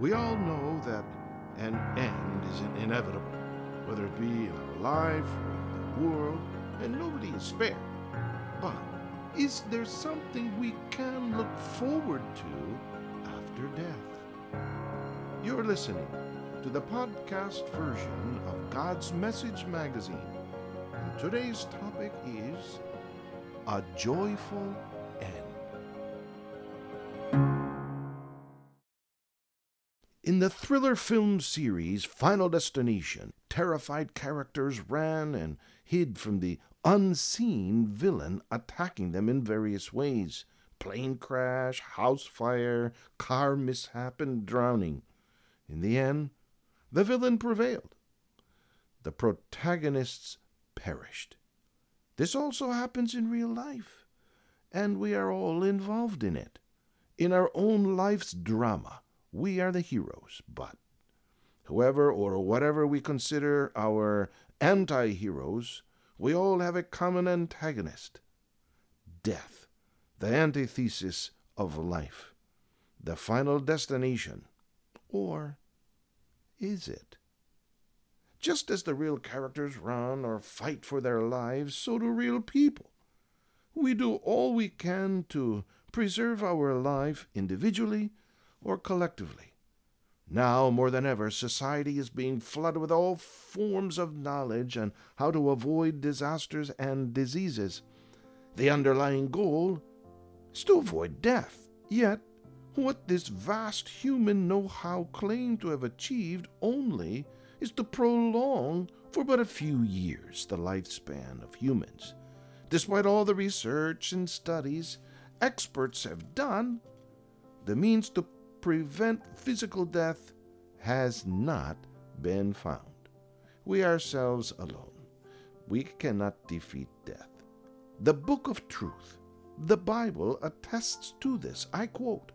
We all know that an end is inevitable, whether it be in our life or the world, and nobody is spared. But is there something we can look forward to after death? You're listening to the podcast version of God's Message magazine. And today's topic is a joyful the thriller film series Final Destination, terrified characters ran and hid from the unseen villain attacking them in various ways plane crash, house fire, car mishap, and drowning. In the end, the villain prevailed. The protagonists perished. This also happens in real life, and we are all involved in it. In our own life's drama, we are the heroes, but whoever or whatever we consider our anti heroes, we all have a common antagonist death, the antithesis of life, the final destination. Or is it? Just as the real characters run or fight for their lives, so do real people. We do all we can to preserve our life individually or collectively. Now, more than ever, society is being flooded with all forms of knowledge on how to avoid disasters and diseases. The underlying goal is to avoid death. Yet, what this vast human know how claim to have achieved only is to prolong for but a few years the lifespan of humans. Despite all the research and studies experts have done, the means to prevent physical death has not been found. We ourselves alone, we cannot defeat death. The book of truth, the Bible, attests to this. I quote,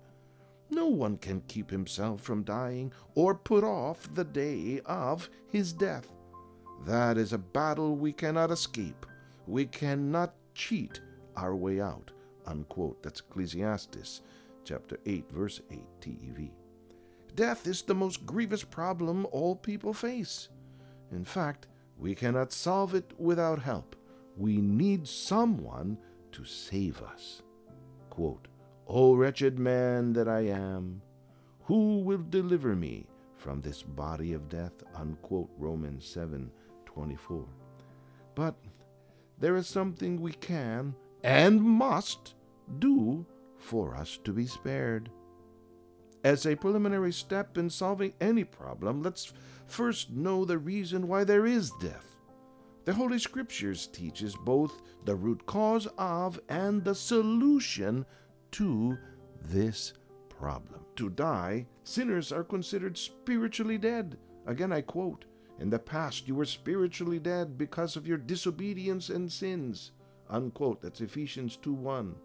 no one can keep himself from dying or put off the day of his death. That is a battle we cannot escape. We cannot cheat our way out. Unquote. That's Ecclesiastes chapter 8, verse 8 TEV. Death is the most grievous problem all people face. In fact, we cannot solve it without help. We need someone to save us. Quote, O wretched man that I am, who will deliver me from this body of death? Unquote, Romans 7 24. But there is something we can and must do for us to be spared. As a preliminary step in solving any problem, let's first know the reason why there is death. The Holy Scriptures teaches both the root cause of and the solution to this problem. To die, sinners are considered spiritually dead. Again, I quote, In the past you were spiritually dead because of your disobedience and sins. Unquote. That's Ephesians 2 1.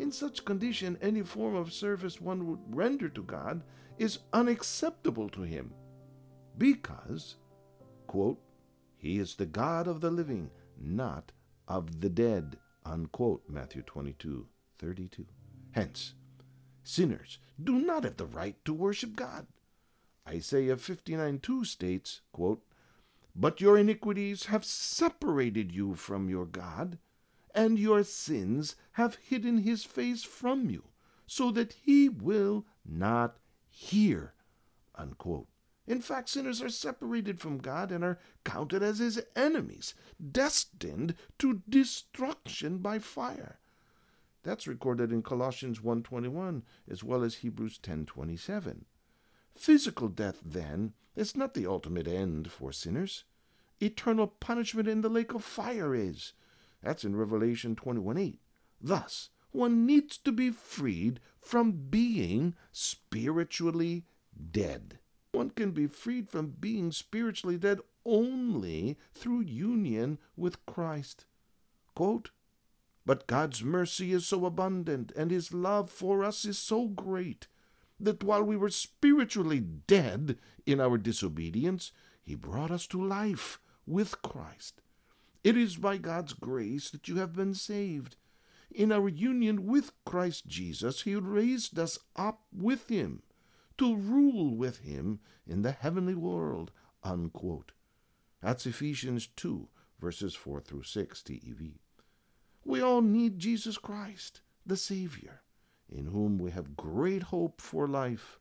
In such condition, any form of service one would render to God is unacceptable to him, because, quote, He is the God of the living, not of the dead, unquote, Matthew 22, 32. Hence, sinners do not have the right to worship God. Isaiah 59 2 states, quote, But your iniquities have separated you from your God and your sins have hidden his face from you, so that he will not hear. Unquote. In fact, sinners are separated from God and are counted as his enemies, destined to destruction by fire. That's recorded in Colossians 1:21 as well as Hebrews 10:27. Physical death then is not the ultimate end for sinners. Eternal punishment in the lake of fire is. That's in Revelation 21 8. Thus, one needs to be freed from being spiritually dead. One can be freed from being spiritually dead only through union with Christ. Quote, but God's mercy is so abundant, and His love for us is so great, that while we were spiritually dead in our disobedience, He brought us to life with Christ. It is by God's grace that you have been saved. In our union with Christ Jesus, He raised us up with Him to rule with him in the heavenly world. Unquote. That's Ephesians 2, verses 4 through 6, TEV. We all need Jesus Christ, the Savior, in whom we have great hope for life.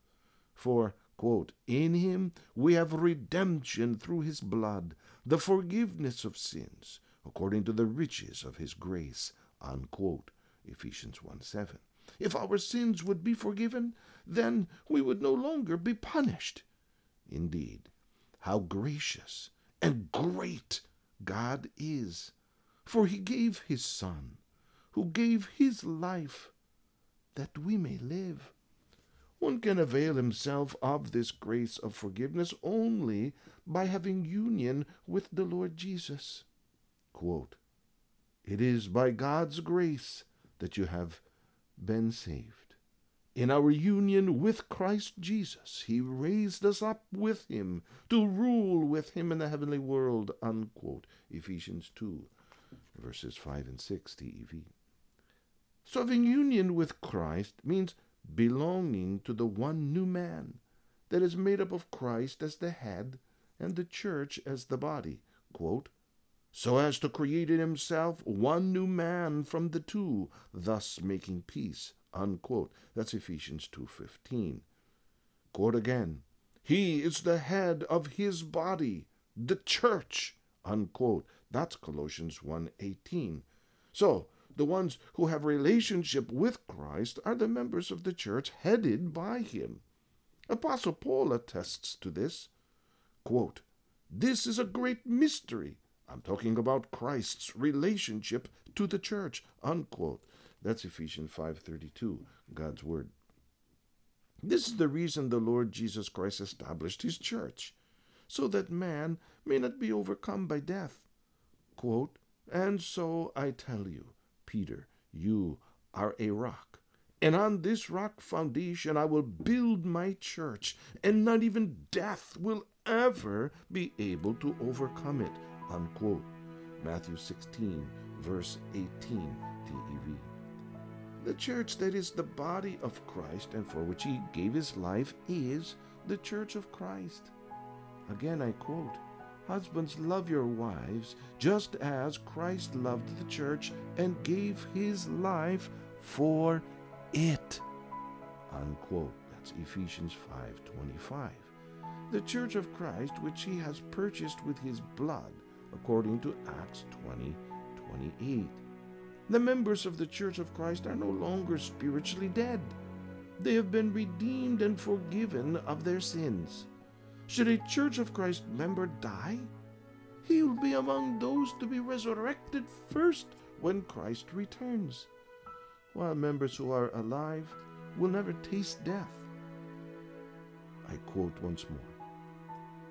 For, quote, in him we have redemption through his blood, the forgiveness of sins, according to the riches of his grace, unquote. Ephesians 1 7. If our sins would be forgiven, then we would no longer be punished. Indeed, how gracious and great God is! For he gave his Son, who gave his life, that we may live. Can avail himself of this grace of forgiveness only by having union with the Lord Jesus. Quote, it is by God's grace that you have been saved. In our union with Christ Jesus, He raised us up with Him to rule with Him in the heavenly world. Unquote. Ephesians 2, verses 5 and 6 TEV. So having union with Christ means belonging to the one new man that is made up of Christ as the head and the church as the body. Quote, so as to create in himself one new man from the two, thus making peace. Unquote. That's Ephesians 2.15. Quote again. He is the head of his body, the church. Unquote. That's Colossians 1.18. So, the ones who have relationship with Christ are the members of the church headed by him. Apostle Paul attests to this. Quote, this is a great mystery I'm talking about Christ's relationship to the church. Unquote. That's Ephesians 5:32, God's word. This is the reason the Lord Jesus Christ established his church, so that man may not be overcome by death. Quote, and so I tell you, Peter, you are a rock. And on this rock foundation I will build my church, and not even death will ever be able to overcome it unquote. Matthew 16, verse 18, TEV. The church that is the body of Christ and for which he gave his life is the church of Christ. Again, I quote, Husbands, love your wives just as Christ loved the church and gave his life for it. Unquote. That's Ephesians 5:25. The church of Christ which he has purchased with his blood according to Acts 20 The members of the Church of Christ are no longer spiritually dead. They have been redeemed and forgiven of their sins. Should a Church of Christ member die, he will be among those to be resurrected first when Christ returns, while members who are alive will never taste death. I quote once more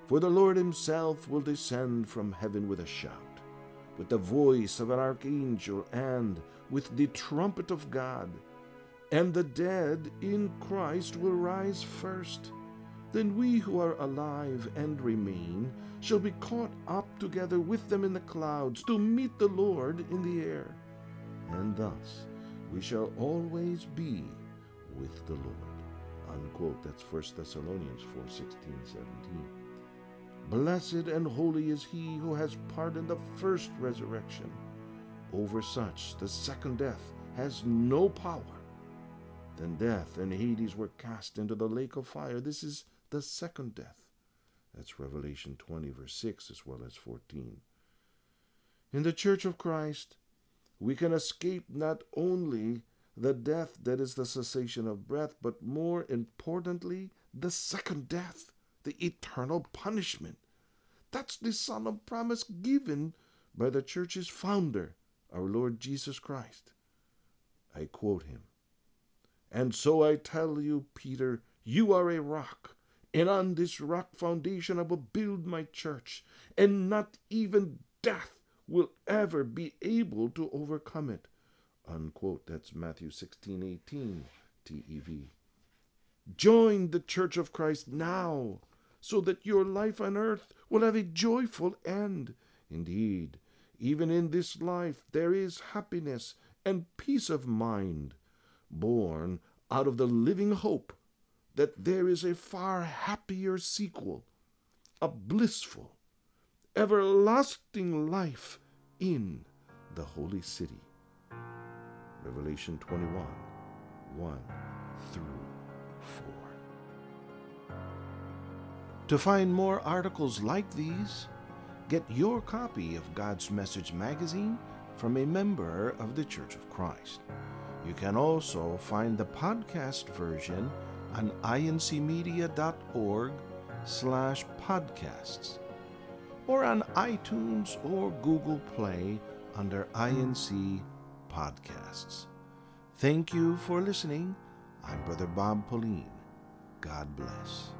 for the Lord himself will descend from heaven with a shout, with the voice of an archangel, and with the trumpet of God. And the dead in Christ will rise first. Then we who are alive and remain shall be caught up together with them in the clouds to meet the Lord in the air. And thus we shall always be with the Lord. Unquote. That's 1 Thessalonians 4 16, 17. Blessed and holy is he who has part in the first resurrection. Over such the second death has no power. Then death and Hades were cast into the lake of fire. This is the second death. That's Revelation 20, verse 6, as well as 14. In the Church of Christ, we can escape not only the death that is the cessation of breath, but more importantly, the second death the eternal punishment. That's the solemn promise given by the church's founder, our Lord Jesus Christ. I quote him. And so I tell you, Peter, you are a rock, and on this rock foundation I will build my church, and not even death will ever be able to overcome it. Unquote. That's Matthew 16 18 TEV. Join the Church of Christ now so that your life on earth will have a joyful end. Indeed, even in this life there is happiness and peace of mind, born out of the living hope that there is a far happier sequel, a blissful, everlasting life in the holy city. Revelation 21 1 through 4. To find more articles like these, get your copy of God's Message magazine from a member of the Church of Christ. You can also find the podcast version on incmedia.org slash podcasts or on iTunes or Google Play under INC Podcasts. Thank you for listening. I'm Brother Bob Pauline. God bless.